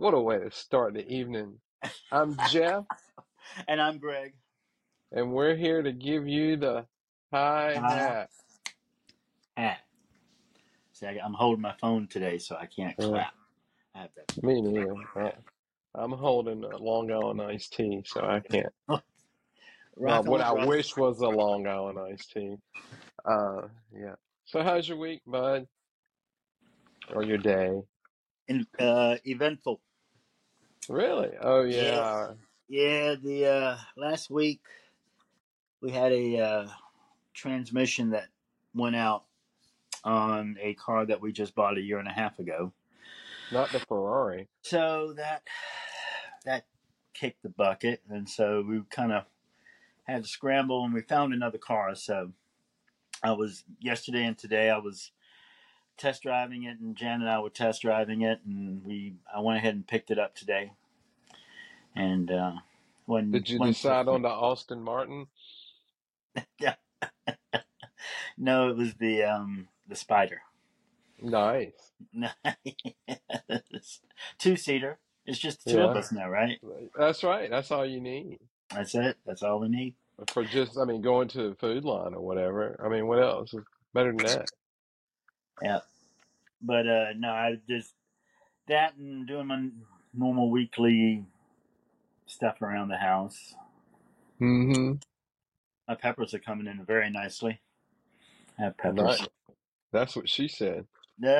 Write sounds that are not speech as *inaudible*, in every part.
What a way to start the evening. I'm Jeff, *laughs* and I'm Greg. and we're here to give you the high Hi. hat. Hat. See, I, I'm holding my phone today, so I can't clap. I have that. me neither. Uh, I'm holding a Long Island iced tea, so I can't. *laughs* Rock what I wish was a Long Island iced tea. Uh, yeah. So how's your week, bud? Or your day? In, uh, eventful. Really? Oh Yeah. yeah. Yeah. The uh, last week we had a uh, transmission that went out on a car that we just bought a year and a half ago. Not the Ferrari. So that that kicked the bucket, and so we kind of had to scramble, and we found another car. So I was yesterday and today I was test driving it, and Jan and I were test driving it, and we I went ahead and picked it up today. And uh, when Did you when decide on the Aston Martin? yeah, *laughs* no, it was the um the Spider, Nice. *laughs* two seater. It's just the two of us now, right? That's right. That's all you need. That's it. That's all we need. For just, I mean, going to the food line or whatever. I mean, what else is better than that? Yeah. But uh no, I just that and doing my normal weekly stuff around the house. Mm-hmm. My peppers are coming in very nicely. I have peppers. Nice. That's what she said. No,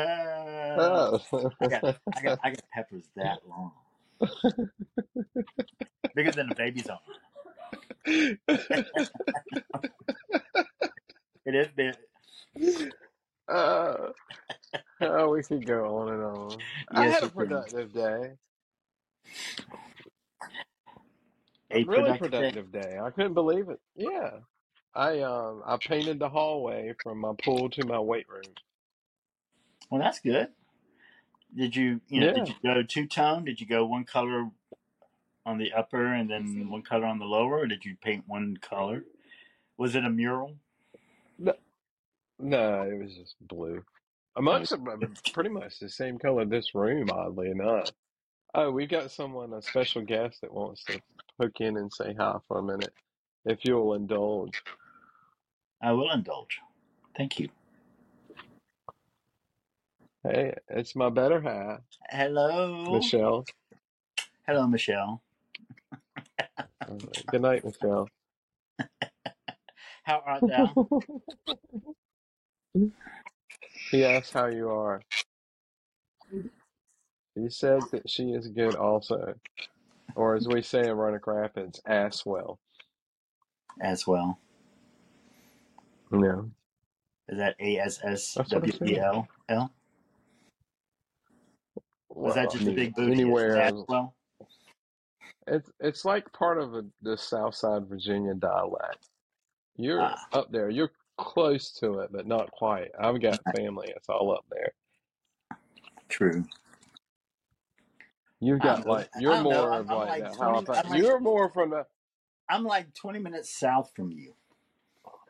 Oh. I got, I got, I got peppers that long, *laughs* bigger than a baby's arm. *laughs* It is big. uh, oh, we could go on and on. I had a can. productive day. A really productive day. productive day. I couldn't believe it. Yeah. I um I painted the hallway from my pool to my weight room. Well, that's good. Did you, you know, Yeah. did you go two tone? Did you go one color on the upper and then one color on the lower, or did you paint one color? Was it a mural? No, no, it was just blue. Amongst them, pretty much the same color this room, oddly enough. Oh, we've got someone, a special guest that wants to hook in and say hi for a minute, if you'll indulge. I will indulge. Thank you. Hey, it's my better half, Hello, Michelle. hello, Michelle. Good night, Michelle. How art thou? *laughs* He asked how you are. He said that she is good also. Or as we say in Roanoke Rapids, ass well. As well. Yeah. Is that A S S That's what I W E. L L? Was that just a big booty? anywhere As well? It's it's like part of a, the South Side Virginia dialect. You're Ah, up there. You're close to it, but not quite. I've got *laughs* family. It's all up there. true. You've got like you're more of like like twenty. Halifax. Like You're more from the. I'm like twenty minutes south from you.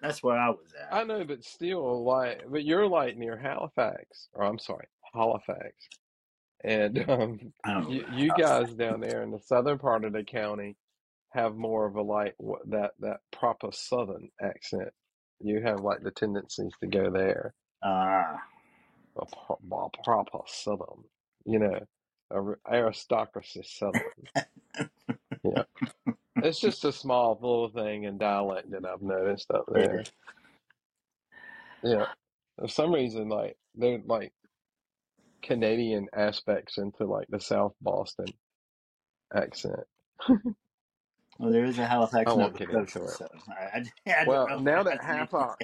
That's where I was at. I know, but still, like, but you're like near Halifax, or I'm sorry, Halifax, and um, I don't know. you you guys down there in the southern part of the county have more of a like that that proper southern accent. You have like the tendencies to go there, Ah, a, a proper southern, you know, a aristocracy southern. *laughs* Yeah, it's just a small little thing in dialect that I've noticed up there. Yeah, for some reason, like they're like Canadian aspects into like the South Boston accent. Well, there is a Halifax, I won't Nova get into Scotia, so I, *laughs* I, I Well, now that half anything.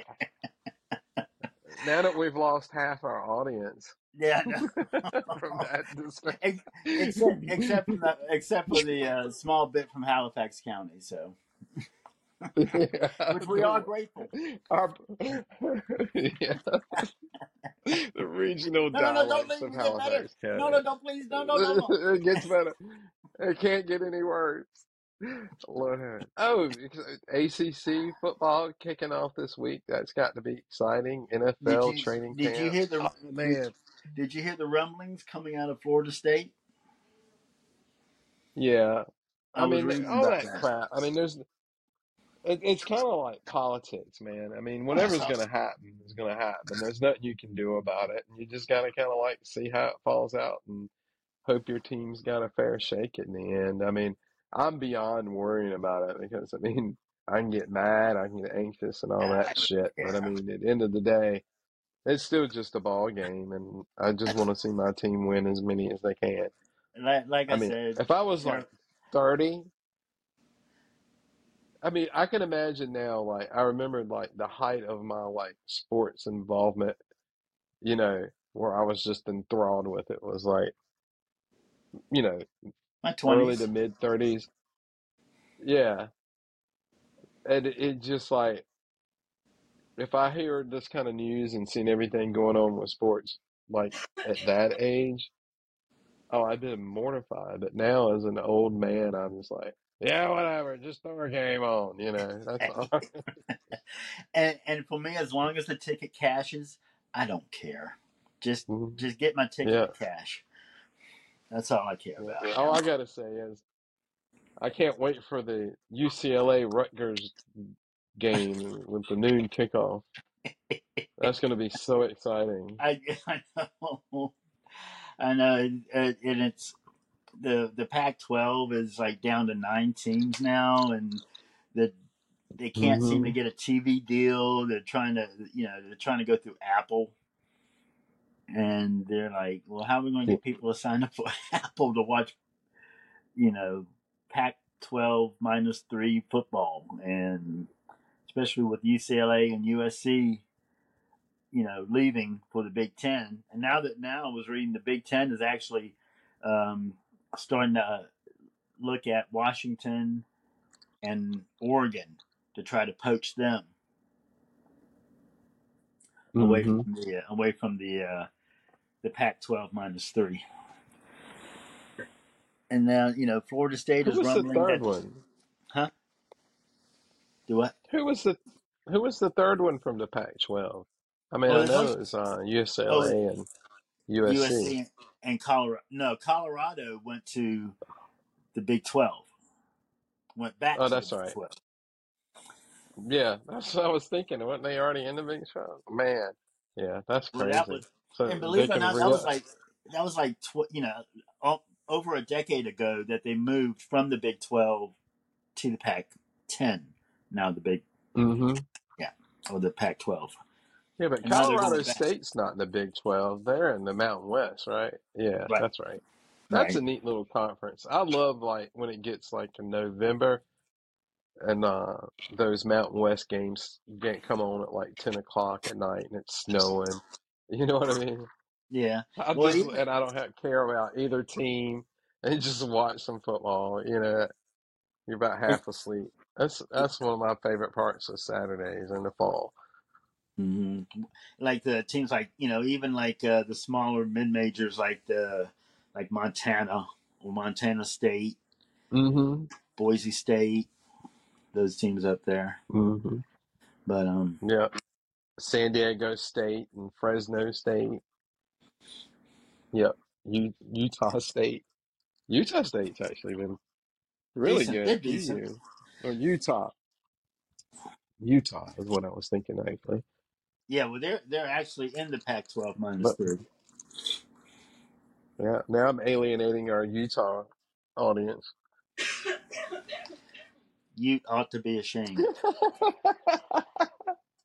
Now that we've lost half our audience *laughs* yeah, *laughs* from *laughs* that discussion. Except except from the except for the uh, small bit from Halifax County, so Yeah, which we are grateful. our yeah, the regional No, no, no! Don't of. Halifax No, no, don't please, no, no, no, no. It gets better. It can't get any worse. Lord. Oh, ACC football kicking off this week. That's got to be exciting. Did NFL you training did you hear the Oh did, man, Did you hear the rumblings coming out of Florida State? Yeah. I I was mean, reading all that that. crap. I mean, there's it, it's kind of like politics, man. I mean, *laughs* whatever's going to happen is going to happen. There's nothing you can do about it. And you just got to kind of like see how it falls out and hope your team's got a fair shake in the end. I mean, I'm beyond worrying about it because, I mean, I can get mad, I can get anxious and all that shit. But I mean, at the end of the day, it's still just a ball game. And I just want to see my team win as many as they can. like, like I, I mean, said, if I was like 30, I mean, I can imagine now, like, I remember, like, the height of my, like, sports involvement, you know, where I was just enthralled with it was like, you know, my early twenties. to mid 30s. Yeah. And it, it just like, if I hear this kind of news and seen everything going on with sports, like, at that age, oh, I'd been mortified. But now, as an old man, I'm just like, yeah, whatever, just throw a game on, you know, that's all. *laughs* and and for me, as long as the ticket cashes, I don't care. Just Mhm. just get my ticket Yeah. cash. That's all I care about. All I gotta say is, I can't wait for the UCLA Rutgers game with the noon kickoff. That's gonna be so exciting. *laughs* I, I know, I know, and, and it's the the Pac-12 is like down to nine teams now, and the they can't seem to Mhm. get a TV deal. They're trying to, you know, they're trying to go through Apple, and they're like, well, how are we going to get people to sign up for *laughs* Apple to watch, you know, Pac-12 minus three football, and especially with UCLA and USC you know, leaving for the Big Ten. And now that now I was reading the Big Ten is actually um, starting to look at Washington and Oregon to try to poach them away Mhm. from the uh, away from the uh, the Pac-12 minus three. And now you know Florida State Who is was the rumbling third that one? huh? Do what? Who was the who was the third one from the Pac-12? I mean, Well, I know like- it's uh, UCLA and USC. USC and Colorado. No, Colorado went to the Big Twelve. Went back. Oh, to the that's Big right. 12. Yeah, *laughs* that's what I was thinking. Weren't they already in the Big 12? Man, yeah, that's Well, crazy. that was so and believe it or not, that was like that was like tw- you know over a decade ago that they moved from the Big Twelve to the Pac Ten. Now the Big hmm yeah, or the Pac twelve. Yeah, but And Colorado. State's not in the Big 12. They're in the Mountain West, right? Yeah, Right. that's right. That's Right. a neat little conference. I love like when it gets like in November and uh those Mountain West games get come on at like 10 o'clock at night and it's snowing. *laughs* You know what I mean? Yeah. I Well, just even- and I don't have care about either team and just watch some football. You know, you're about half asleep. That's that's one of my favorite parts of Saturdays in the fall. hmm Like the teams, like you know, even like uh, the smaller mid majors, like the like Montana or Montana State, Mm-hmm. Boise State, those teams up there. Mm-hmm. But um, Yeah. San Diego State and Fresno State. Yep. U- Utah State. Utah State's actually been really Decent. good. They're decent. Or Utah. Utah is what I was thinking actually. yeah, well, they're they're actually in the Pac twelve minus But three. yeah, now I'm alienating our Utah audience. You ought to be ashamed. *laughs*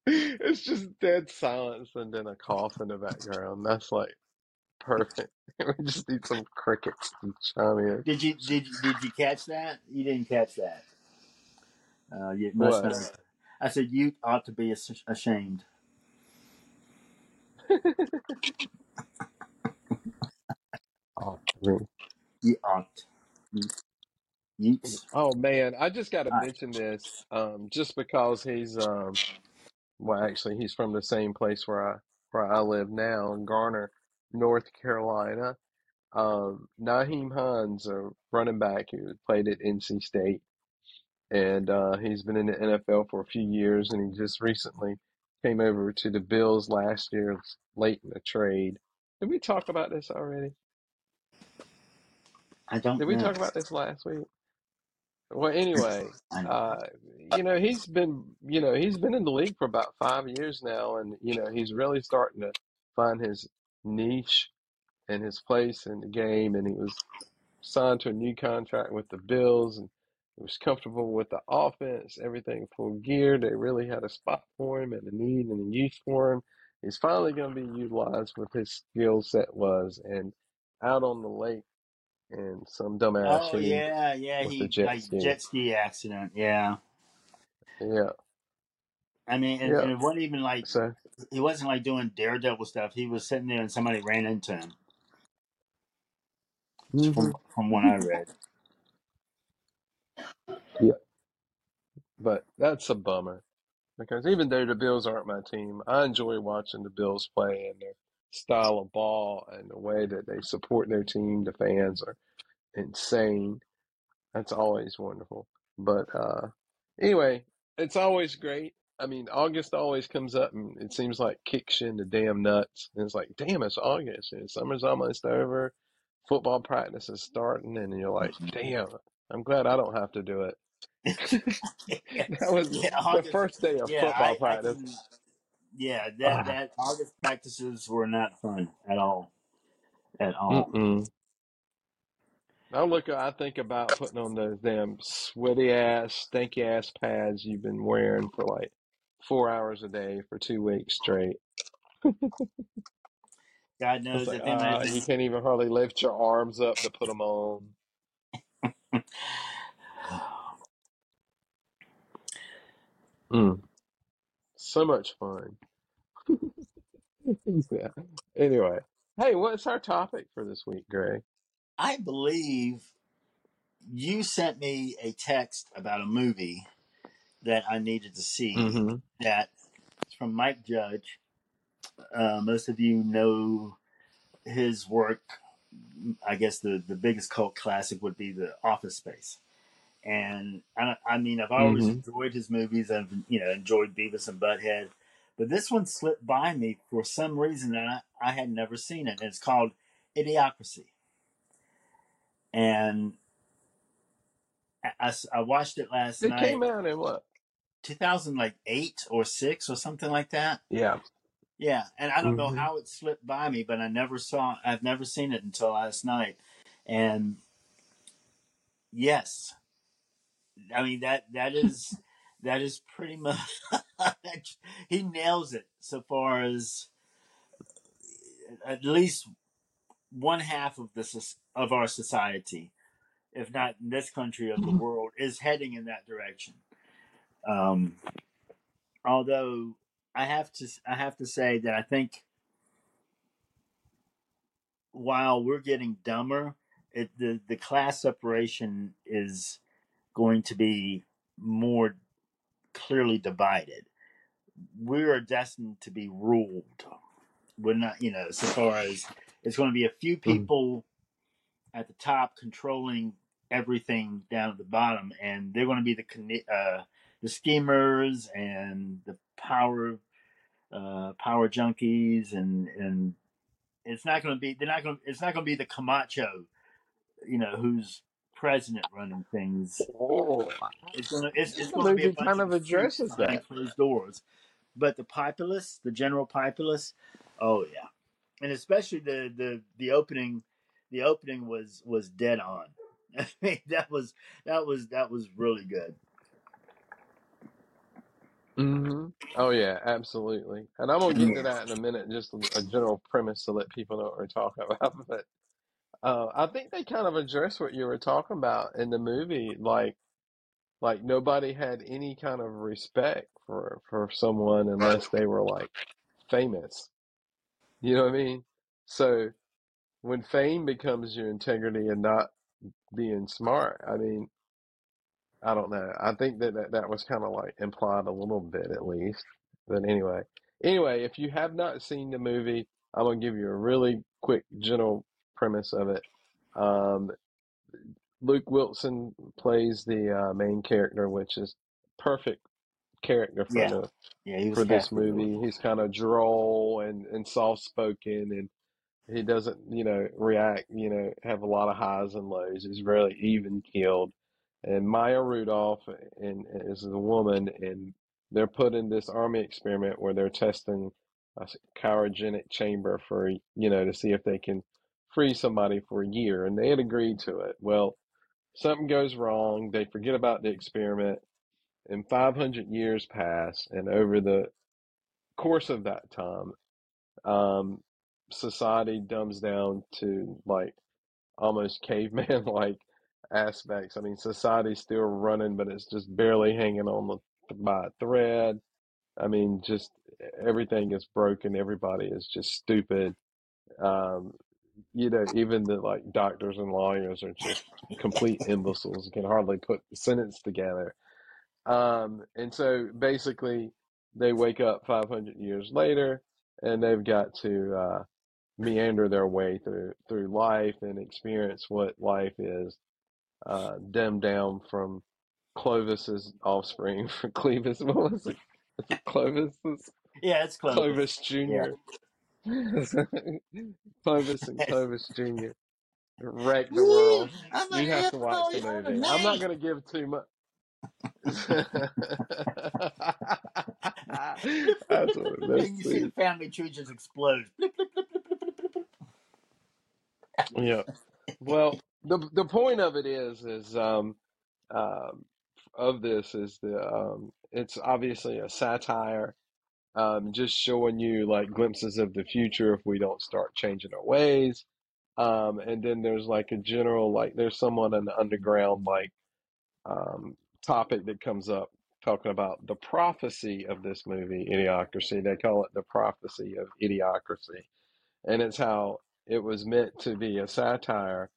it's just dead silence and then a cough in the background. That's like perfect. *laughs* we just need some crickets to chime in. Did you did you- did you catch that? You didn't catch that. Uh, you must What? not. I said you ought to be ashamed. Oh, You ought. You, Utes. oh man, I just got to mention this um, just because he's um, well, actually, he's from the same place where I where I live now in Garner, North Carolina. Um, Nyheim Hines, a running back who played at NC State, and uh, he's been in the NFL for a few years, and he just recently came over to the Bills last year, late in the trade, Did we talk about this already? I don't Did we know. talk about this last week? Well, anyway, *laughs* uh, you know, he's been, you know, he's been in the league for about five years now, and you know, he's really starting to find his niche and his place in the game. And he was signed to a new contract with the Bills, and he was comfortable with the offense, everything full gear. They really had a spot for him and a need and a use for him. He's finally going to be utilized with his skill set was, and out on the lake, and some dumbass oh yeah, yeah. He jet like ski. jet ski accident. Yeah. Yeah, I mean, and, yeah. and it wasn't even like So. he wasn't like doing daredevil stuff. He was sitting there and somebody ran into him. hmm From from what I read. Yeah, but that's a bummer because even though the Bills aren't my team, I enjoy watching the Bills play and their style of ball and the way that they support their team. The fans are insane. That's always wonderful. But uh, anyway, it's always great. I mean, August always comes up and it seems like kicks you in the damn nuts. And it's like, damn, it's August and summer's almost over. Football practice is starting, and you're like, damn, I'm glad I don't have to do it. *laughs* *laughs* That was yeah, the August. first day of Yeah, football I I practice. Can. Yeah, that Ah, that August practices were not fun at all. At all. mm-mm. I look, I think about putting on those damn sweaty ass, stinky ass pads you've been wearing for like four hours a day for two weeks straight. God knows like, if them ah, you can't even hardly lift your arms up to put them on. *laughs* Mm, so much fun. *laughs* Yeah. Anyway, hey, what's our topic for this week, Greg? I believe you sent me a text about a movie that I needed to see. Mm-hmm. That it's from Mike Judge. Uh, most of you know his work. I guess the the biggest cult classic would be the Office Space. And I, I mean, I've always Mm-hmm. enjoyed his movies. I've you know enjoyed Beavis and Butthead, but this one slipped by me for some reason, and I, I had never seen it. And it's called Idiocracy, and I, I, watched it last It night, came out in what? 2008 or six or something like that. Yeah. Yeah, and I don't know Mm-hmm. how it slipped by me, but I never saw. I've never seen it until last night, and yes, I mean that that is that is pretty much *laughs* he nails it so far as at least one half of the of our society, if not in this country of the world, is heading in that direction. Um, although I have to I have to say that I think while we're getting dumber, it, the the class separation is going to be more clearly divided. We are destined to be ruled. We're not, you know, so far as it's going to be a few Mm-hmm. people at the top controlling everything down at the bottom, and they're going to be the uh, the schemers and the power uh, power junkies, and and it's not going to be they're not going to it's not going to be the Camacho, you know, who's president running things. Oh, It's gonna it's, it's gonna be a bunch kind of of addresses behind that. closed doors. But the populace, the general populace, oh yeah, and especially the the the opening, the opening was was dead on. *laughs* I mean that was that was that was really good. hmm Oh yeah, absolutely. And I'm gonna get to that in a minute. Just a, a general premise to let people know what we're talking *laughs* about. But uh, I think they kind of address what you were talking about in the movie. Like, like nobody had any kind of respect for for someone unless they were like famous. You know what I mean? So when fame becomes your integrity and not being smart, I mean, I don't know. I think that that, that was kind of like implied a little bit at least. But anyway, anyway, if you have not seen the movie, I'm gonna give you a really quick general premise of it. Um, Luke Wilson plays the uh, main character, which is perfect character for yeah, the yeah. For this movie. He's kind of droll and and soft spoken, and he doesn't, you know, react, you know, have a lot of highs and lows. He's really even keeled. And Maya Rudolph and, is the woman, and they're put in this army experiment where they're testing a cryogenic chamber for, you know, to see if they can free somebody for a year. And they had agreed to it. Well, something goes wrong. They forget about the experiment, and 500 years pass. And over the course of that time, um, society dumbs down to like almost caveman *laughs* like aspects. I mean, society's still running, but it's just barely hanging on by a thread. I mean, just everything is broken. Everybody is just stupid. Um, you know, even the like doctors and lawyers are just complete imbeciles and can hardly put the sentence together. Um, and so basically, they wake up 500 years later and they've got to uh, meander their way through through life and experience what life is, uh, dumbed down from Clovis's offspring for *laughs* Clevis. What was it? Is *laughs* it Clovis's? Yeah, it's Clovis. Clovis Jr. *laughs* Clovis and Clovis Jr. wreck the world. You have to watch the movie. I'm not going to give too much. *laughs* *laughs* That's what you see the family tree just explode. yeah. Well, the the point of it is is um, um, of this is the um, it's obviously a satire, um, just showing you like glimpses of the future if we don't start changing our ways. Um, and then there's like a general like there's someone in the underground like um, topic that comes up talking about the prophecy of this movie, Idiocracy. They call it the prophecy of Idiocracy. And it's how it was meant to be a satire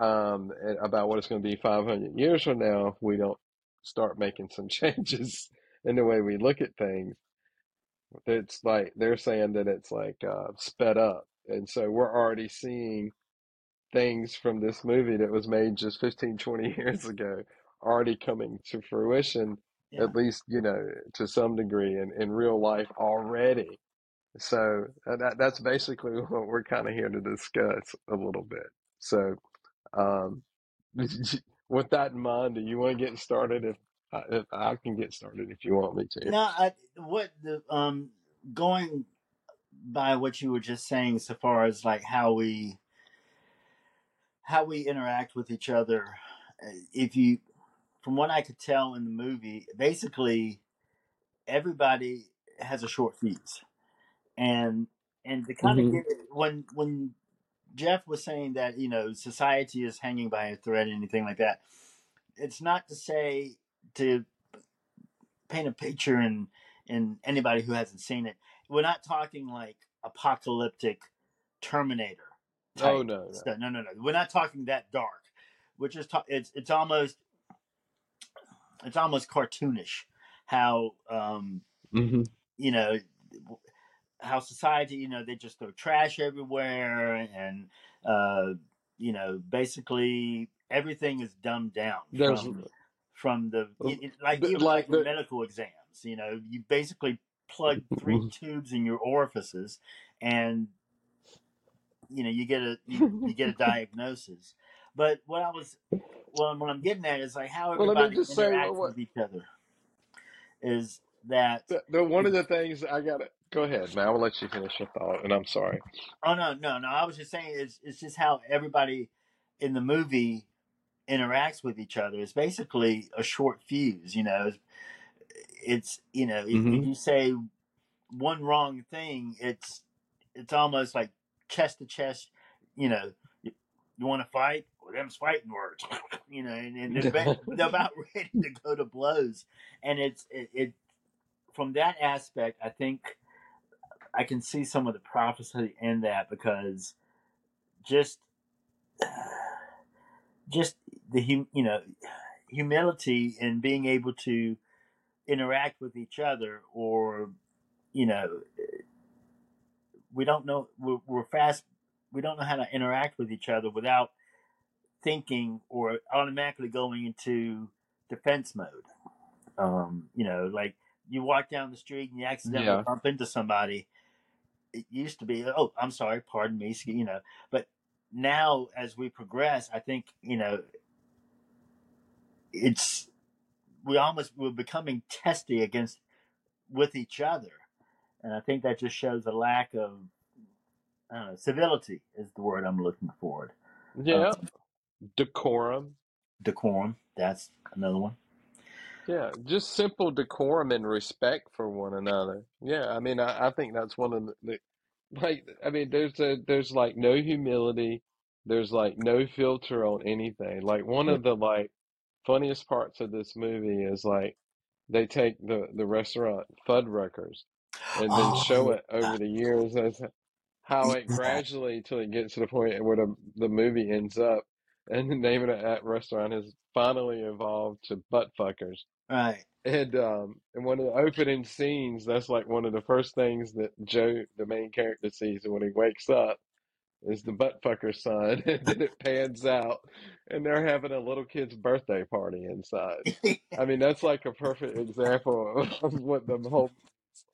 um, about what it's going to be 500 years from now if we don't start making some *laughs* changes in the way we look at things. It's like they're saying that it's like uh, sped up. And so we're already seeing things from this movie that was made just 15, 20 *laughs* years ago already coming to fruition, yeah. at least, you know, to some degree in, in real life already. So uh, that, that's basically *laughs* what we're kind of here to discuss a little bit. So, um, *laughs* with that in mind, do you want to get started? If I, I can get started, if you want me to. No, I, what the um going by what you were just saying, so far as like how we how we interact with each other. Uh, if you from what I could tell in the movie, basically everybody has a short fuse, and and to kind of mm-hmm. get it, when when Jeff was saying that you know society is hanging by a thread and anything like that, it's not to say to paint a picture and and anybody who hasn't seen it, we're not talking like apocalyptic Terminator. Oh no, no, no, no, no. We're not talking that dark. Which is ta- it's it's almost it's almost cartoonish how um, mm-hmm. you know how society you know they just throw trash everywhere and uh, you know basically everything is dumbed down from, from the like even like, the, medical exams you know you basically plug 3 mm-hmm. *laughs* tubes in your orifices and you know you get a you, you get a *laughs* diagnosis but what I was, well, what I'm getting at is like how everybody well, interacts say, what, with each other. Is that the, the, one of the things I got to go ahead, man. I will let you finish your thought, and I'm sorry. Oh no, no, no. I was just saying it's it's just how everybody in the movie interacts with each other. It's basically a short fuse. You know, it's, it's you know mm-hmm. if you say one wrong thing, it's it's almost like chest to chest. You know, you want to fight? Well, them's fighting words, *laughs* you know, and, and they're, about, *laughs* they're, about ready to go to blows. And it's it, it from that aspect, I think I can see some of the prophecy in that because just *sighs* just the hum, you know humility and being able to interact with each other or you know we don't know we're, we're fast we don't know how to interact with each other without thinking or automatically going into defense mode. Um, you know, like you walk down the street and you accidentally yeah. bump into somebody, it used to be. Oh, I'm sorry, pardon me. You know, but now as we progress, I think you know it's we almost we're becoming testy against with each other, and I think that just shows a lack of I don't know, civility is the word I'm looking for. Yeah, Um, decorum. decorum, that's another one. Yeah, just simple decorum and respect for one another. Yeah, I mean, I, I think that's one of the, the like. I mean, there's a there's like no humility. There's like no filter on anything. Like one of the like funniest parts of this movie is like they take the the restaurant Fuddruckers and then Oh show it over the years as how it gradually till it gets to the point where the the movie ends up and the name of that restaurant has finally evolved to Butt Fuckers. right. And um, in one of the opening scenes, that's like one of the first things that Joe, the main character, sees when he wakes up is the butt fucker son, *laughs* and then it pans out, and they're having a little kid's birthday party inside. *laughs* I mean, that's like a perfect example of what the whole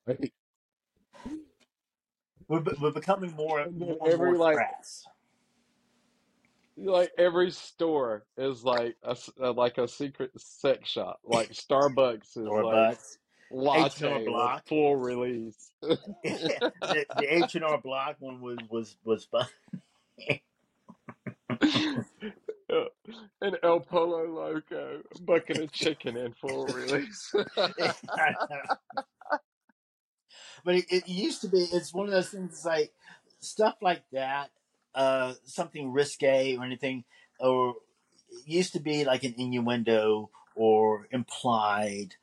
like. we're, we're becoming more And more and more like like every store is like a like a secret sex shop. Like Starbucks is like Starbucks, H and R Block. full release. *laughs* the the H and R Block one was was was fun. *laughs* An El Pollo Loco, a bucket of chicken in full release. *laughs* but it, it used to be. It's one of those things. It's like stuff like that, uh, something risque or anything, or it used to be like an innuendo or implied.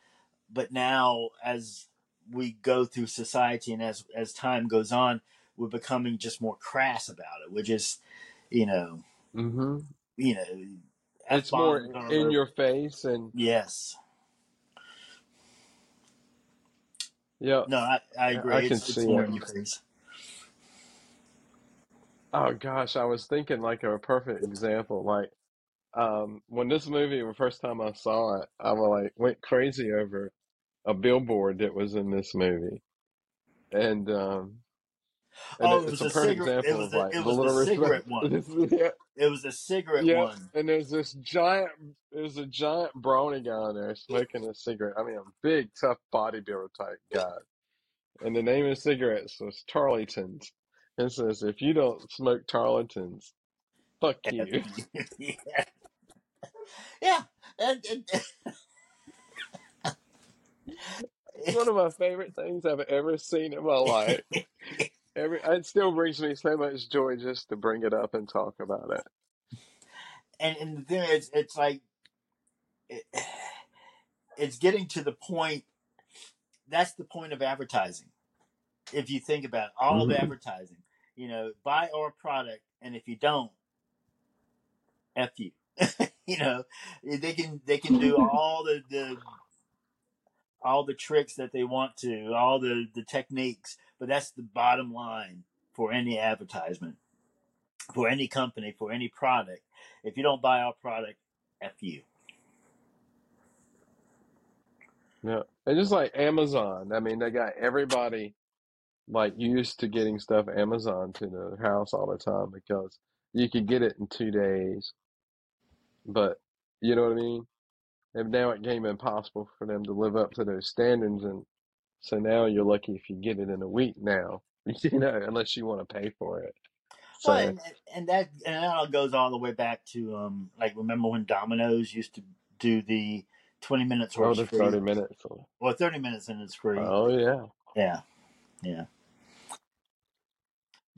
But now, as we go through society and as as time goes on, we're becoming just more crass about it. We're just, you know, hmm you know, It's more in your face, and yes. yeah, No, I, I agree. I can It's it's see more it. in your face. Oh gosh, I was thinking like a perfect example. Like um, when this movie, the first time I saw it, I was like went crazy over a billboard that was in this movie, and um, and Oh, it- it it's was a a perfect cigarette. Example of the like the little respect. cigarette one. *laughs* yeah, It was a cigarette yeah, one. and there's this giant, there's a giant brawny guy in there smoking a cigarette. I mean, a big, tough bodybuilder type guy, and the name of the cigarettes was Tarleton's. And it says, if you don't smoke Tarleton's, fuck you. *laughs* yeah, yeah. And, and, *laughs* It's one of my favorite things I've ever seen in my life. Every it still brings me so much joy just to bring it up and talk about it. and and the thing is, it's like it, it's getting to the point. That's the point of advertising. If you think about it, all of hmm advertising, you know, buy our product, and if you don't, f you. *laughs* *laughs* you know, eh, they can they can do *laughs* all the the all the tricks that they want to, all the the techniques, but that's the bottom line for any advertisement, for any company, for any product. If you don't buy our product, f you. Yeah, and just like Amazon, I mean, they got everybody like used to getting stuff Amazon to the house all the time because you could get it in two days. But you know what I mean? And now it became impossible for them to live up to those standards, and so now you're lucky if you get it in a week now, *laughs* you know, unless you want to pay for it. Well, and and that and that all goes all the way back to um like remember when Domino's used to do the twenty minutes or oh, the free, 30 minutes. or thirty minutes and it's free. Oh, yeah. Yeah, yeah.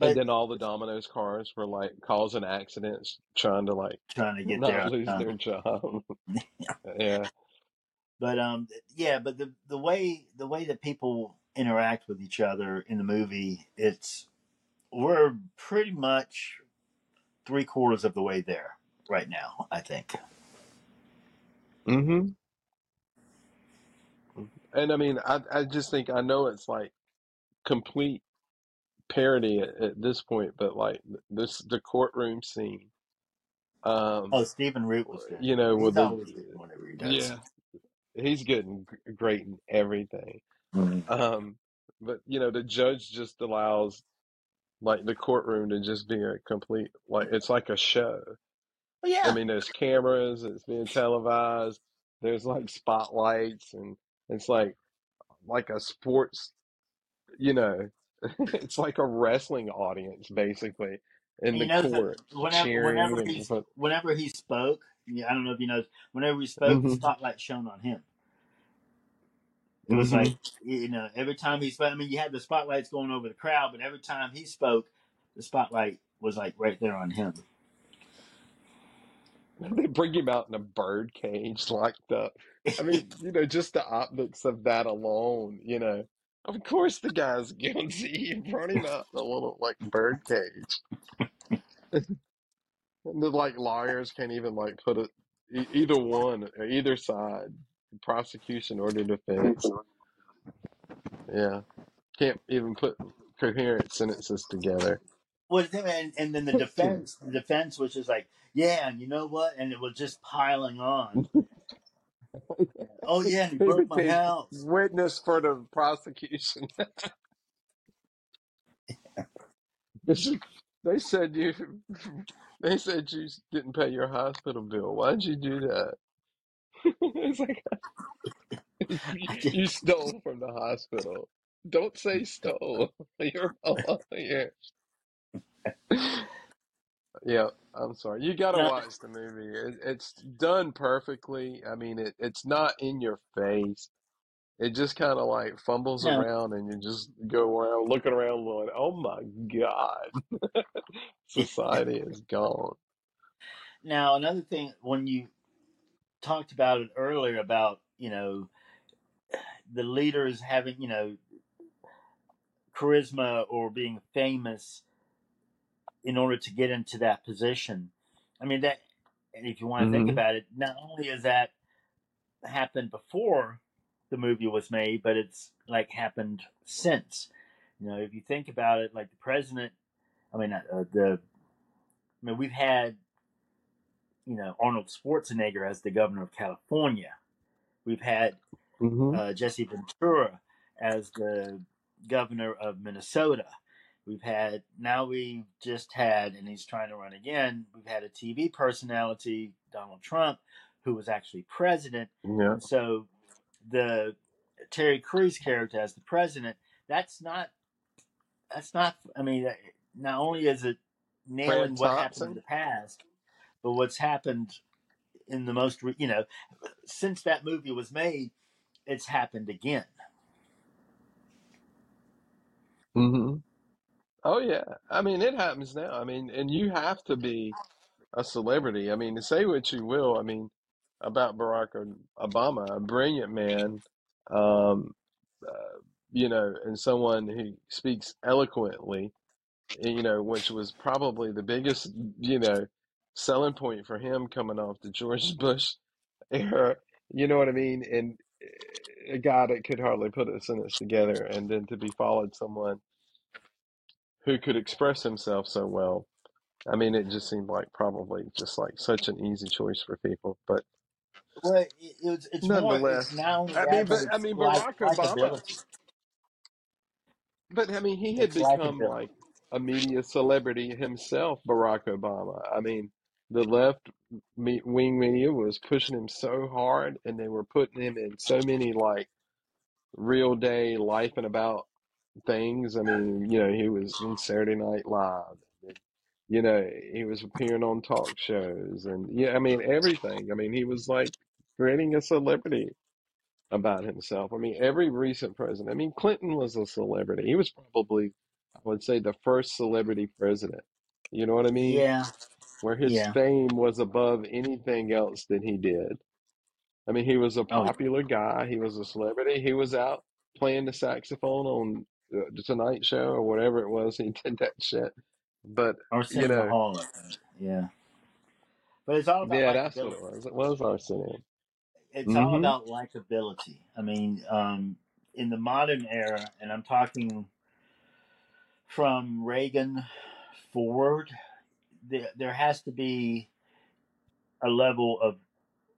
And then all the Domino's cars were like causing accidents, trying to like trying to get not on lose time. their job. *laughs* Yeah. But um, yeah, but the the way the way that people interact with each other in the movie, it's we're pretty much three quarters of the way there right now. I think. hmm And I mean, I I just think I know it's like complete parody at, at this point, but like this the courtroom scene. Um, Oh, Stephen Root was good. you know, He's with the good he yeah, he's good and great in everything. Mhm. Um, but you know, the judge just allows like the courtroom to just be a complete like it's like a show. Well, I mean, there's cameras, it's being televised, there's like spotlights, and it's like like a sports, you know, it's like a wrestling audience basically in and you the know court whenever cheering whenever and he's whenever he spoke, yeah, I don't know if you know, whenever he spoke, the hmm spotlight shone on him. It was hmm like you know, every time he spoke, I mean, you had the spotlights going over the crowd, but every time he spoke, the spotlight was like right there on him. *laughs* They bring him out in a bird cage *laughs* locked up. I mean, you know, just the optics of that alone, you know. Of course the guy's guilty. *laughs* You brought him out a little like bird cage. And the like lawyers can't even like put it e- either one uh, either side, prosecution or the defense. Yeah. Can't even put coherent sentences together. Well, and, and then the *laughs* defense, the defense was just like, yeah, and you know what? And it was just piling on. Oh yeah, he He broke my became house. witness for the prosecution. *laughs* They said you. They said you didn't pay your hospital bill. Why'd you do that? *laughs* It's like I just, *laughs* you stole from the hospital. Don't say stole. You're a lawyer. Yeah, I'm sorry. You got to no, watch the movie. It, it's done perfectly. I mean, it, it's not in your face. It just kind of like fumbles no. around, and you just go around looking around, going, "Oh my God, *laughs* society *laughs* is gone." Now another thing, when you talked about it earlier about you know the leaders having you know charisma or being famous in order to get into that position. I mean that, and if you want to think hmm about it, not only has that happened before the movie was made, but it's like happened since. You know, if you think about it, like the president, I mean, uh, the, I mean, we've had, you know, Arnold Schwarzenegger as the governor of California. We've had hmm uh, Jesse Ventura as the governor of Minnesota. We've had now we've just had, and he's trying to run again. We've had a TV personality, Donald Trump, who was actually president, Yeah. and so the Terry Crews character as the president. That's not. That's not. I mean, not only is it nailing Fred what happened in the past, but what's happened in the most. You know, since that movie was made, it's happened again. hmm Oh yeah. I mean, it happens now. I mean, and you have to be a celebrity. I mean, to say what you will. I mean, about Barack Obama, a brilliant man, um, uh, you know, and someone who speaks eloquently, eh, you know, which was probably the biggest, you know, selling point for him coming off the George *laughs* Bush era. You know what I mean? And eh, a guy that could hardly put a sentence together, and then to be followed someone who could express himself so well. I mean, it just seemed like probably just like such an easy choice for people. But Well, it, it's it's more. It's nonetheless, I mean, but but I it's mean, like Barack Obama, but I mean, he had It's become likability. like a media celebrity himself, Barack Obama. I mean, the left wing media was pushing him so hard, and they were putting him in so many like real day life and about things. I mean, you know, he was in Saturday Night Live. And, you know, he was appearing on talk shows and yeah, I mean everything. I mean, he was like creating a celebrity about himself. I mean, every recent president. I mean, Clinton was a celebrity. He was probably, I would say, the first celebrity president. You know what I mean? Yeah, Where his yeah. fame was above anything else that he did. I mean, he was a Oh, popular guy. He was a celebrity. He was out playing the saxophone on the Tonight Show or whatever it was. *laughs* He did that shit. But, or you know, Hall. I think. Yeah, but it's all about yeah, that's what it was. It was Arsenio. It's all Mm-hmm. about likability. I mean, um, in the modern era, and I'm talking from Reagan forward, there, there has to be a level of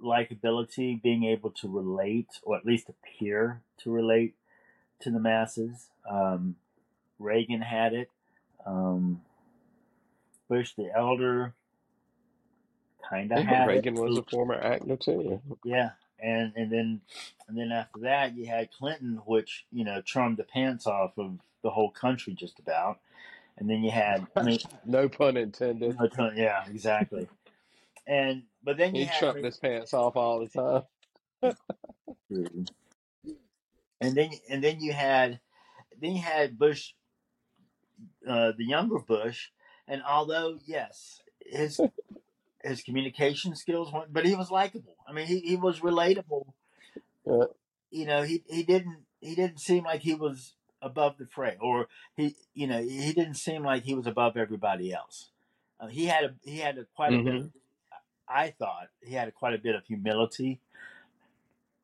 likability, being able to relate, or at least appear to relate to the masses. Um, Reagan had it. Um, Bush the elder kind of had Reagan it. was a former actor too. Yeah, and and then and then after that, you had Clinton, which you know charmed the pants off of the whole country just about. And then you had, *laughs* I mean, no pun intended. no ton- yeah, exactly. And but then you He had his pants off all the time. And then and then you had then you had Bush, uh, the younger Bush, and although yes, his his communication skills weren't, but he was likable. I mean, he, he was relatable. Yeah. You know, he he didn't he didn't seem like he was above the fray, or he you know he didn't seem like he was above everybody else. Uh, he had a he had a, quite a bit. Of, I thought he had a, quite a bit of humility.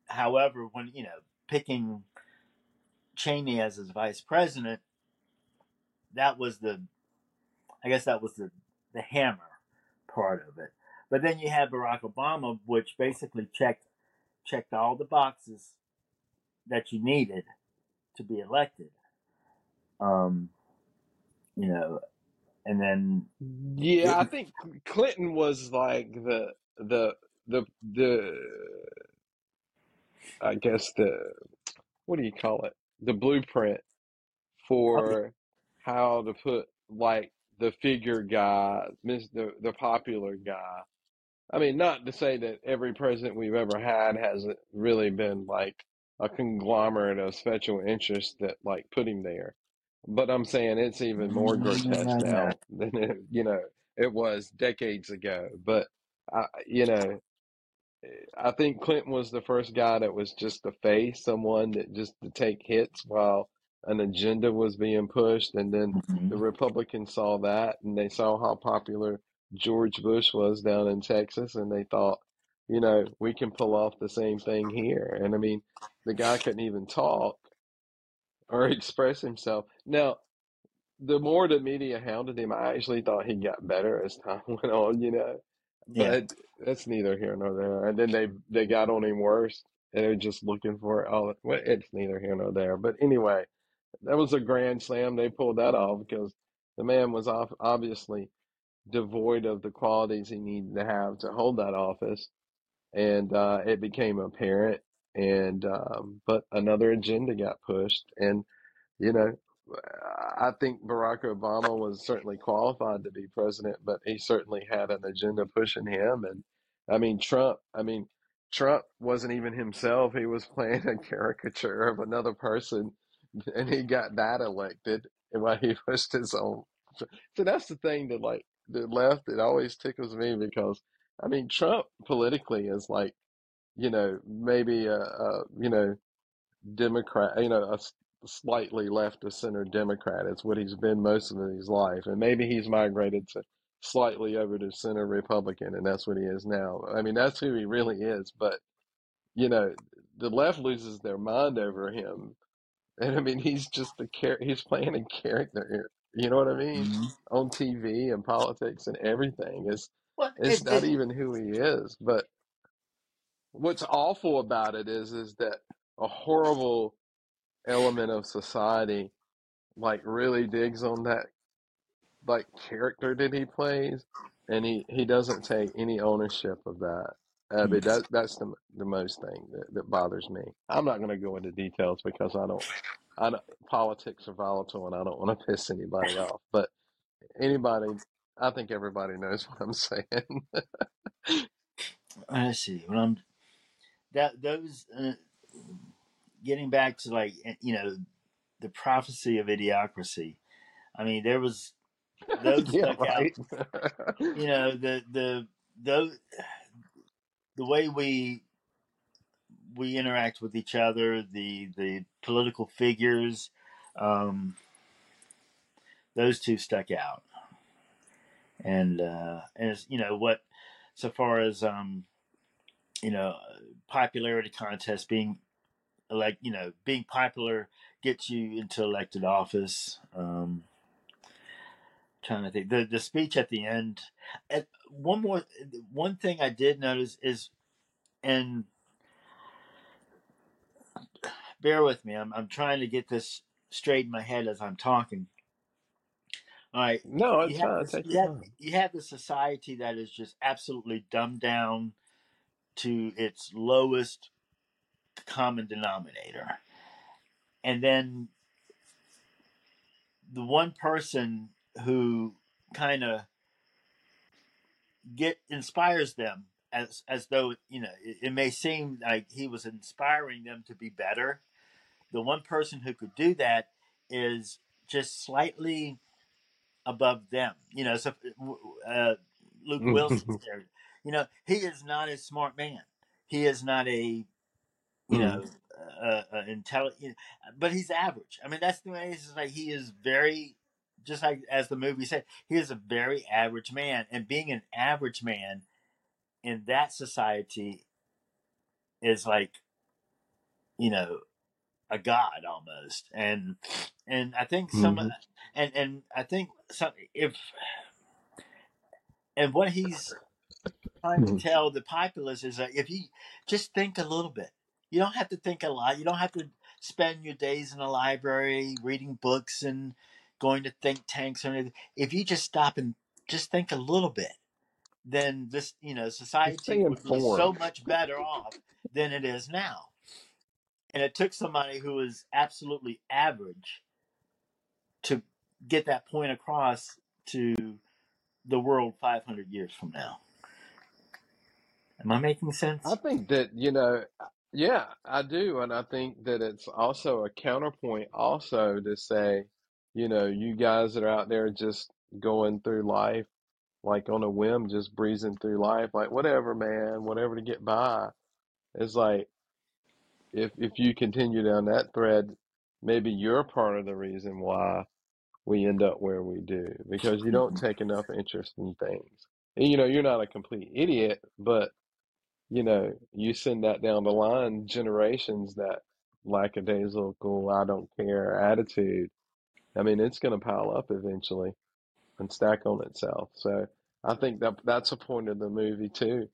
However, when you know picking Cheney as his vice president, that was the, I guess that was the the hammer part of it. But then you had Barack Obama, which basically checked checked all the boxes that you needed to be elected. Um, you know, and then Yeah, I think Clinton was like the the the the I guess the what do you call it? The blueprint oh, for how to put like the figure guy, Miss the the popular guy. I mean, not to say that every president we've ever had hasn't really been like a conglomerate of special interests that like put him there. But I'm saying it's even more mm-hmm. grotesque now than it, you know it was decades ago. But I, you know, I think Clinton was the first guy that was just the face, someone that just to take hits while an agenda was being pushed, and then Mhm. the Republicans saw that, and they saw how popular George Bush was down in Texas, and they thought, you know, we can pull off the same thing here. And I mean, the guy couldn't even talk or *laughs* express himself. Now, the more the media hounded him, I actually thought he got better as time *laughs* went on, you know. Yeah, But that's neither here nor there. And then they they got on him worse, and they're just looking for. All well, it's neither here nor there. But anyway, that was a grand slam. They pulled that off because the man was off, obviously devoid of the qualities he needed to have to hold that office, and uh, it became apparent. And um, but another agenda got pushed, and you know, I think Barack Obama was certainly qualified to be president, but he certainly had an agenda pushing him. And I mean, Trump, I mean, Trump wasn't even himself. He was playing a caricature of another person, and he got that elected while he *laughs* pushed his own. So that's the thing that, like, the left, it always tickles me because, I mean, Trump politically is like, you know, maybe a, a you know, Democrat, you know, a slightly left of center Democrat. It's what he's been most of his life. And maybe he's migrated to slightly over to center Republican, and that's what he is now. I mean, that's who he really is. But, you know, the left loses their mind over him. And I mean, he's just a char- he's playing a character here. You know what I mean? Mhm. On TV and politics and everything. It's well, it's it, not it, even who he is. But what's awful about it is is that a horrible element of society like really digs on that like character that he plays and he he doesn't take any ownership of that I mean that that's the the most thing that, that bothers me. I'm not going to go into details because I don't I don't, politics are volatile and I don't want to piss anybody *laughs* off. But anybody, I think everybody knows what I'm *laughs* saying. let's see. Well, I'm that those uh, getting back to like eh, you know the prophecy of idiocracy. I mean, there was *laughs* those yeah, stuck out. You know the the those the way we we interact with each other, the the political figures, um, those two stuck out, and uh, and it's, you know what, so far as um, you know, popularity contest being elect, you know, being popular gets you into elected office. Um, trying to think the the speech at the end. And one more one thing I did notice is, and bear with me. I'm I'm trying to get this straight in my head as I'm talking. All right, No, you it's have fine. this. You have you have the society that is just absolutely dumbed down to its lowest common denominator, and then the one person who kind of get inspires them as as though you know it, it may seem like he was inspiring them to be better. The one person who could do that is just slightly above them. You know so uh, luke *laughs* wilson's character you know he is not a smart man. He is not a you Mm, know uh, uh, intelligent but he's average. I mean that's the way it's like he is very just like as the movie said he is a very average man and being an average man in that society is like you know a god almost and and i think some mhm, and and i think some if and what he's trying to mhm. tell the populace is that if you just think a little bit you don't have to think a lot. You don't have to spend your days in a library reading books and going to think tanks or anything. If you just stop and just think a little bit then this you know society would be so much better off than it is now. And it took somebody who was absolutely average to get that point across to the world 500 years from now. Am i making sense? I think that, you know, yeah, I do. And I think that it's also a counterpoint also to say, you know, you guys that are out there just going through life like on a whim, just breezing through life, like whatever, man, whatever to get by. It's like if if you continue down that thread, maybe you're part of the reason why we end up where we do because you don't *laughs* take enough interest in things. And, you know, you're not a complete idiot, but you know, you send that down the line, generations that lackadaisical, I don't care attitude. I mean, it's going to pile up eventually and stack on itself. So I think that that's a point of the movie too.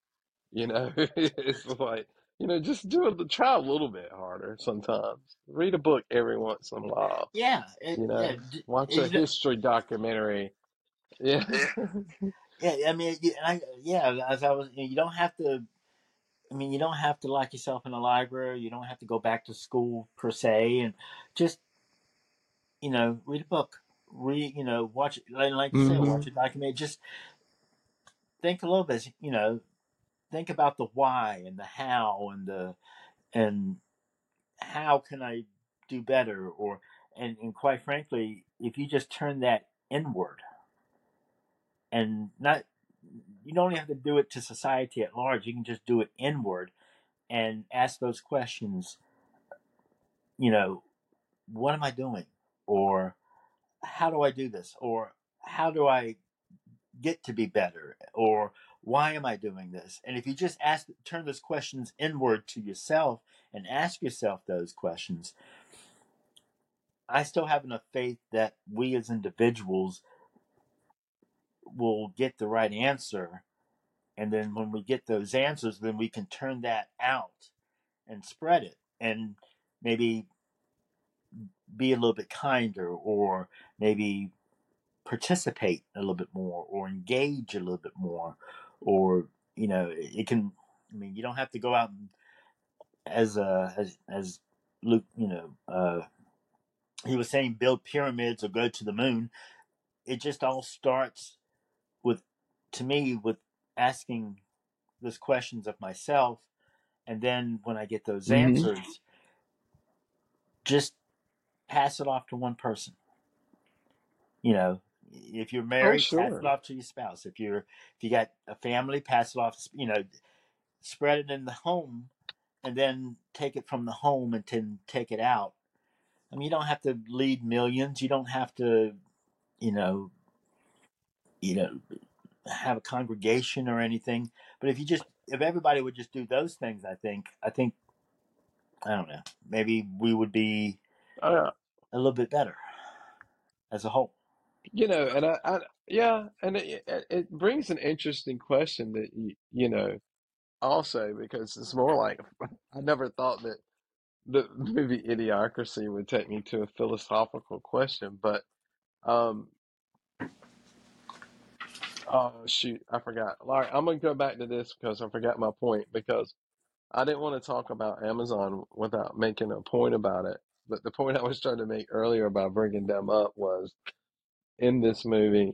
You know, *laughs* it's like, you know, just do it, try a little bit harder sometimes. Read a book every once in a while. yeah it, You know, d- watch a history documentary. Yeah. yeah *laughs* i mean I, yeah as i was you don't have to i mean you don't have to lock yourself in a library. You don't have to go back to school per se and just you know read a book. Read you know watch like like you said hmm watch a documentary. Just think a little bit you know think about the why and the how and the and how can I do better? Or and, and quite frankly, if you just turn that inward and not you don't have to do it to society at large, you can just do it inward and ask those questions, you know, what am I doing? Or how do I do this? Or how do I get to be better? Or why am I doing this? And if you just ask turn those questions inward to yourself and ask yourself those questions, I still have enough faith that we as individuals will get the right answer. And then when we get those answers, then we can turn that out and spread it and maybe be a little bit kinder or maybe participate a little bit more or engage a little bit more or you know it can i mean you don't have to go out and as uh as as luke you know uh he was saying build pyramids or go to the moon it just all starts to me with asking those questions of myself and then when i get those hmm answers just pass it off to one person. You know if you're Oh, married pass it off to your spouse. If you're if you got a family pass it off you know spread it in the home and then take it from the home and then take it out. I mean you don't have to lead millions. You don't have to you know you know have a congregation or anything but if you just if everybody would just do those things i think i think i don't know maybe we would be Uh, a little bit better as a whole you know, and I, I yeah, and it, it brings an interesting question that you, you know, also because it's more like *laughs* I never thought that. the *laughs* movie Idiocracy would take me to a philosophical question, but um, oh shoot, I forgot. All right, I'm gonna go back to this because I forgot my point because I didn't want to talk about Amazon without making a point about it. But the point I was trying to make earlier about bringing them up was in this movie.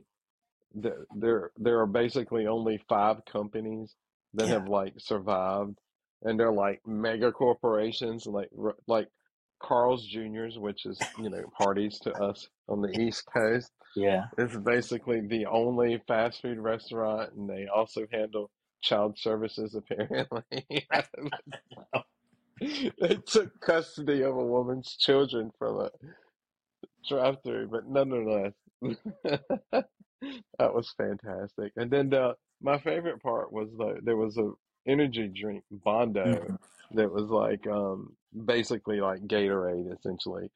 there there there are basically only five companies that Yeah, have like survived, and they're like mega corporations, like like Carl's Jr.'s, which is you know Hardee's to us on the East Coast. Yeah. It's basically the only fast food restaurant, and they also handle child services *laughs* apparently. They took custody of a woman's children from a drive-through, but nonetheless. *laughs* That was fantastic. And then the my favorite part was the there was a energy drink Brawndo Mhm. that was like um basically like Gatorade essentially.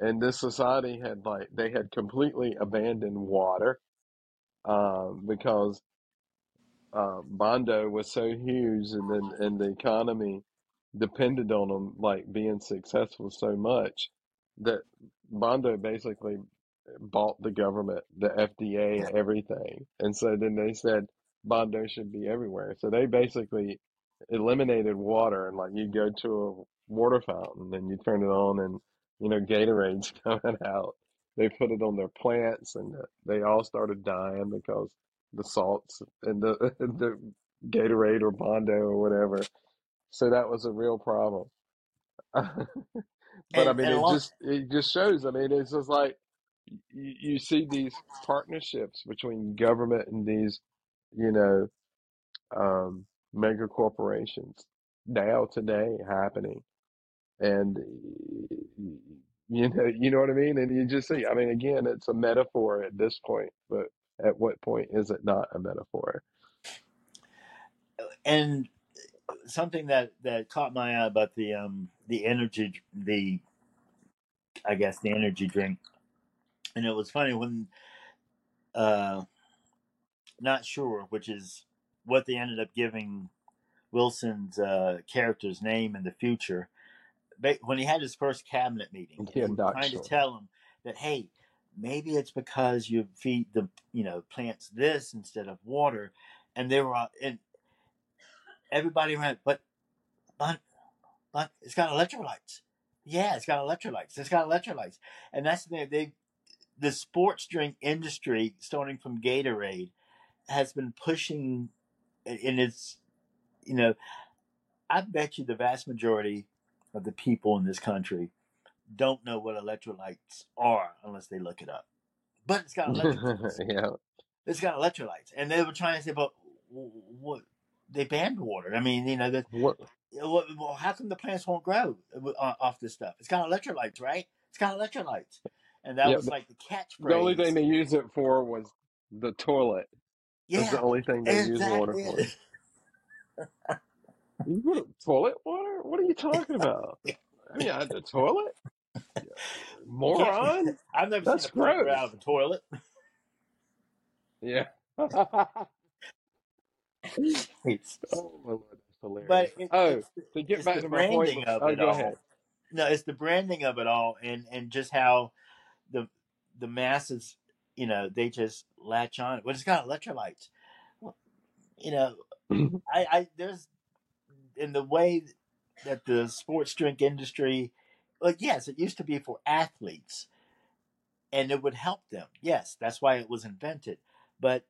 And this society had like they had completely abandoned water um because uh, Brawndo was so huge, and then and the economy depended on them like being successful so much that Brawndo basically bought the government, the FDA, and everything. And so then they said Brawndo should be everywhere. So they basically eliminated water, and like you go to a water fountain and you turn it on, and you know Gatorade's *laughs* coming out. They put it on their plants, and they all started dying because the salts and the *laughs* the Gatorade or Brawndo or whatever. So that was a real problem. *laughs* But I mean, it along just it just shows. I mean, it's just like you, you see these partnerships between government and these, you know, um, mega corporations now today happening, and you know, you know what I mean. And you just see. I mean, again, it's a metaphor at this point, but at what point is it not a metaphor? and something that that caught my eye about the um the energy the I guess the energy drink, and it was funny when uh not sure which is what they ended up giving Wilson's uh character's name in the future. When he had his first cabinet meeting, and Yeah, they were not trying to tell him that hey, maybe it's because you feed the you know plants this instead of water, and they were all- and everybody went, but but but it's got electrolytes. Yeah, it's got electrolytes. It's got electrolytes, and that's the thing. They the sports drink industry, starting from Gatorade, has been pushing, and it's you know I bet you the vast majority of the people in this country don't know what electrolytes are unless they look it up. But it's got *laughs* electrolytes. Yeah. It's got electrolytes, and they were trying to say, but what? They banned water. I mean, you know, the, What? well, how come the plants won't grow uh, off this stuff? It's got electrolytes, right? It's got electrolytes, and that Yeah. was like the catchphrase. the only thing they used it for was the toilet. That's the only thing they use water for. *laughs* You put toilet water? What are you talking about? *laughs* I mean, I, the toilet? you can't. Moron? *laughs* I've never seen That's a plant grow out of a toilet. Yeah. *laughs* It's, Oh my lord, that's but hilarious. it, Oh, it's to get it's back the to my point. branding of Oh, it go all. ahead. No, it's the branding of it all, and and just how the the masses, you know, they just latch on. Well, it's got electrolytes. You know, *clears throat* I, I there's in the way that the sports drink industry, like yes, it used to be for athletes, and it would help them. Yes, that's why it was invented. But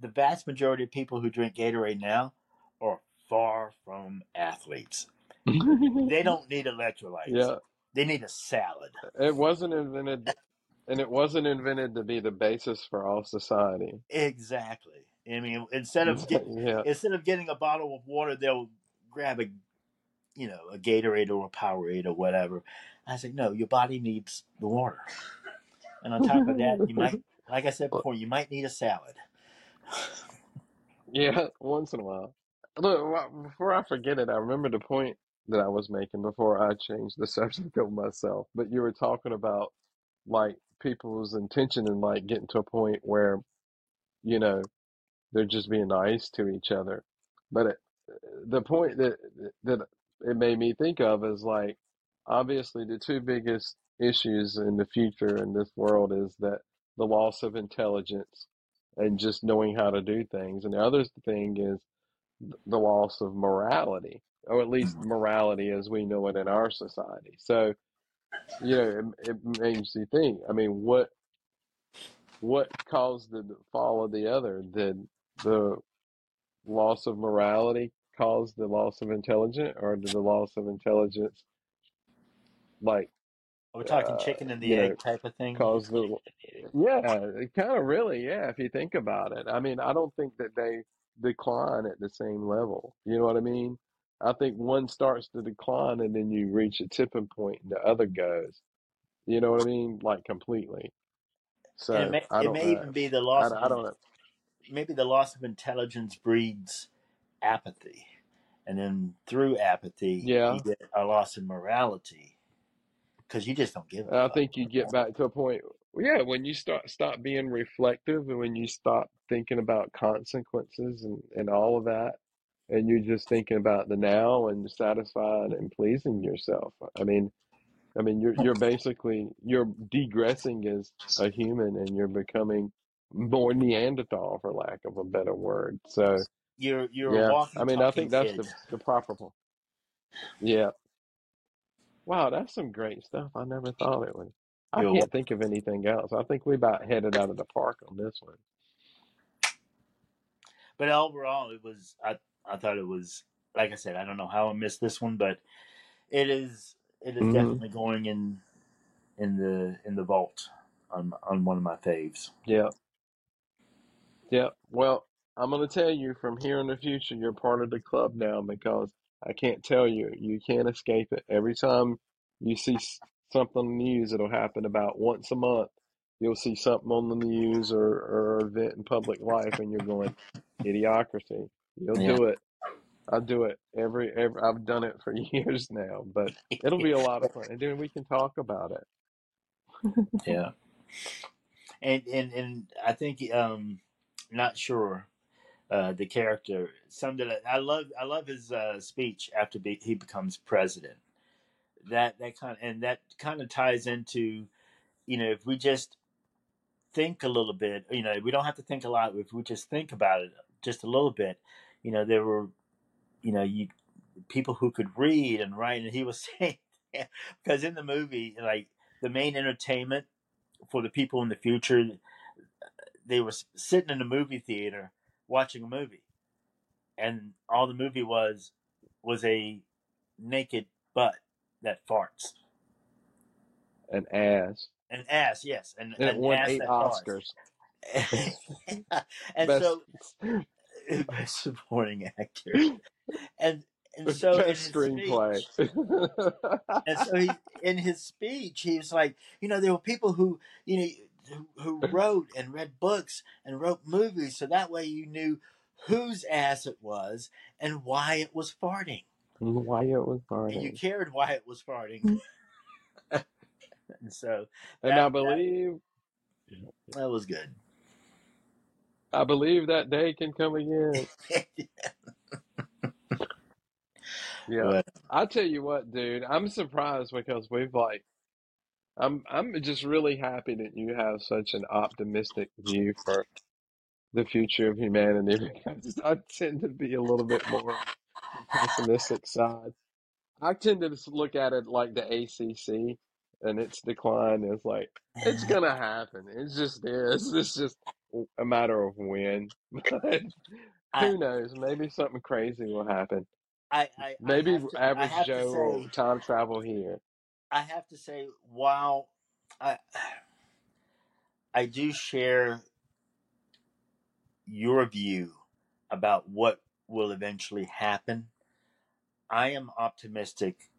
the vast majority of people who drink Gatorade now are far from athletes. *laughs* They don't need electrolytes. Yeah, They need a salad. it wasn't invented, and it wasn't invented to be the basis for all society. Exactly. I mean, instead of get *laughs* Yeah. instead of getting a bottle of water, they'll grab a you know a Gatorade or a Powerade or whatever. I said, no, your body needs the water, and on top of that, you might, *laughs* like I said before, you might need a salad. Yeah, once in a while. Look, before I forget it, I remember the point that I was making before I changed the *laughs* subject of myself. But you were talking about like people's intention and like getting to a point where, you know, they're just being nice to each other. But it, the point that that it made me think of is like obviously the two biggest issues in the future in this world is that the loss of intelligence and just knowing how to do things, and the other thing is the loss of morality, or at least mm-hmm. morality as we know it in our society. So, you know, it, it makes you think. I mean, what what caused the fall of the other? Did the loss of morality cause the loss of intelligence, or did the loss of intelligence like We're talking uh, chicken and the you know egg type of thing. cause the yeah, kind of really yeah. If you think about it, I mean, I don't think that they decline at the same level. You know what I mean? I think one starts to decline and then you reach a tipping point and the other goes. You know what I mean? Like completely. And it So may I it may even be the I, loss of I don't know. maybe the loss of intelligence breeds apathy, and then through apathy Yeah. you get a loss in morality because you just don't give I think you get back to a point, yeah, when you start stop being reflective and when you stop thinking about consequences and, and all of that, and you're just thinking about the now and satisfied and pleasing yourself. I mean, I mean, you're you're basically you're degressing as a human and you're becoming more Neanderthal, for lack of a better word. So, You're you're a yeah, I mean, I talking think that's kid. the the proper. One. Yeah. Wow, that's some great stuff. I never thought it would. I You're can't think of anything else. I think we about headed out of the park on this one. but overall, it was I I thought it was like I said. I don't know how I missed this one, but it is it is hmm definitely going in in the in the vault on on one of my faves. Yeah, yeah. Well, I'm gonna tell you from here in the future, you're part of the club now because I can't tell you. You can't escape it. Every time you see s- something on the news, it'll happen about once a month. You'll see something on the news or or event in public life, and you're going, idiocracy. You'll Yeah, do it. I do it every every. I've done it for *laughs* years now, but it'll be a lot of fun, and then we can talk about it. yeah, and and and I think um not sure uh the character some that I, I love I love his uh speech after be, he becomes president. That that kind of, and that kind of ties into you know if we just think a little bit you know we don't have to think a lot if we just think about it just a little bit you know there were you know you people who could read and write and he was *laughs* saying because in the movie like the main entertainment for the people in the future they were sitting in a movie theater watching a movie. And all the movie was was a naked butt that farts. An ass, an ass yes. An, and it an won ass eight that Oscars. *laughs* and Best so *laughs* *laughs* best supporting actor. And and so best his screenplay. speech and so he in his speech he was like you know there were people who you know who, who wrote and read books and wrote movies so that way you knew whose ass it was and why it was farting Why it was and you cared why it was farting *laughs* and so And I that that believe that was good I believe that day can come again. *laughs* Yeah. but I tell you what, dude, I'm surprised because we've like I'm I'm just really happy that you have such an optimistic view for the future of humanity *laughs* because I tend to be a little bit more pessimistic side. I tend to look at it like the ACC and its decline is like it's gonna happen. It just is. *laughs* It's just a matter of when. *laughs* But I, who knows? Maybe something crazy will happen. I i Maybe i average to Joe will time travel here. I have to say while i i do share your view about what will eventually happen I am optimistic.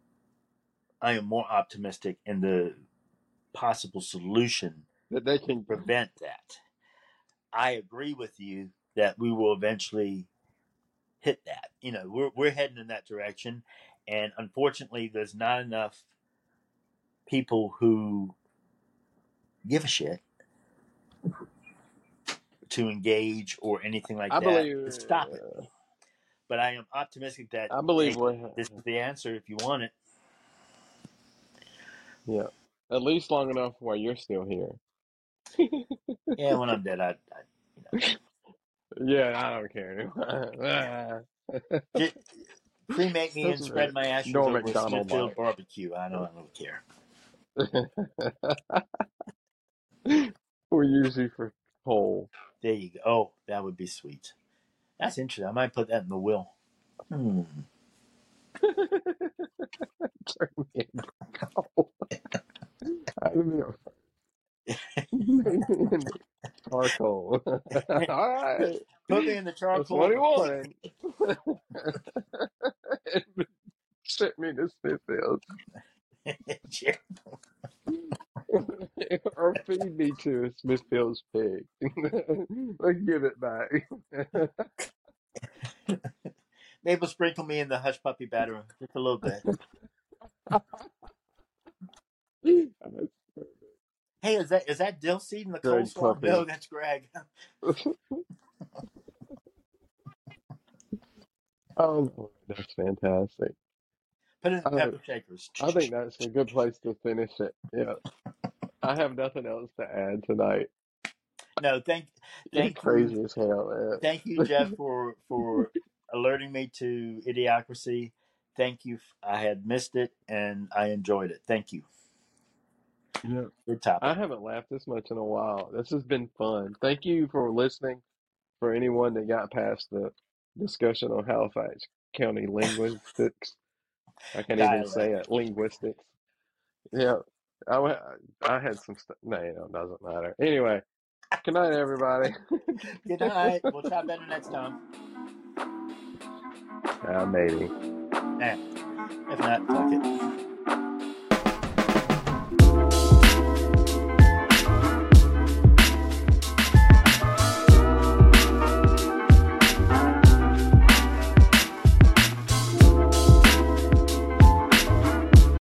I am more optimistic in the possible solution That they can. prevent that. I agree with you that we will eventually hit that. You know, we're we're heading in that direction, and unfortunately, there's not enough people who give a shit to engage or anything like I that believe. to stop it. uh, But I am optimistic that I believe hey, this is the answer if you want it. Yeah. At least long enough while you're still here. Yeah, when I'm *laughs* dead, I, I Yeah, I don't care *laughs* cremate me and spread my ashes Norm over Macdonald Smithfield barbecue. I don't really care. We use you for coal. There you go. Oh, that would be sweet. That's interesting. I might put that in the will. Hmm. Turn me into coal. I mean, charcoal. All right. *laughs* Put me in the That's charcoal. what he wanted. *laughs* *laughs* Sent me to Smithfield. *laughs* or feed me to a Smithfield's pig. *laughs* Let's give it back. *laughs* Maybe sprinkle me in the hush puppy batter just a little bit. Hey, is that is that dill seed in the Greg coleslaw? Puppy. No, that's Greg. oh, that's fantastic. Put it in the I- pepper shakers. I think that's a good place to finish it. Yeah. I have nothing else to add tonight. No, thank You're Thank you. crazy as hell, man. thank you, Jeff, for for alerting me to Idiocracy. Thank you. I had missed it and I enjoyed it. Thank you. Yeah. Good topic. I haven't laughed this much in a while. This has been fun. Thank you for listening. For anyone that got past the discussion on Halifax County *laughs* linguistics, I can't even say it. Linguistics. Yeah, I, wa- I had some stuff. No, it doesn't matter. Anyway, good night, everybody. *laughs* Good night. We'll try better next time. Uh, maybe. If not, fuck it.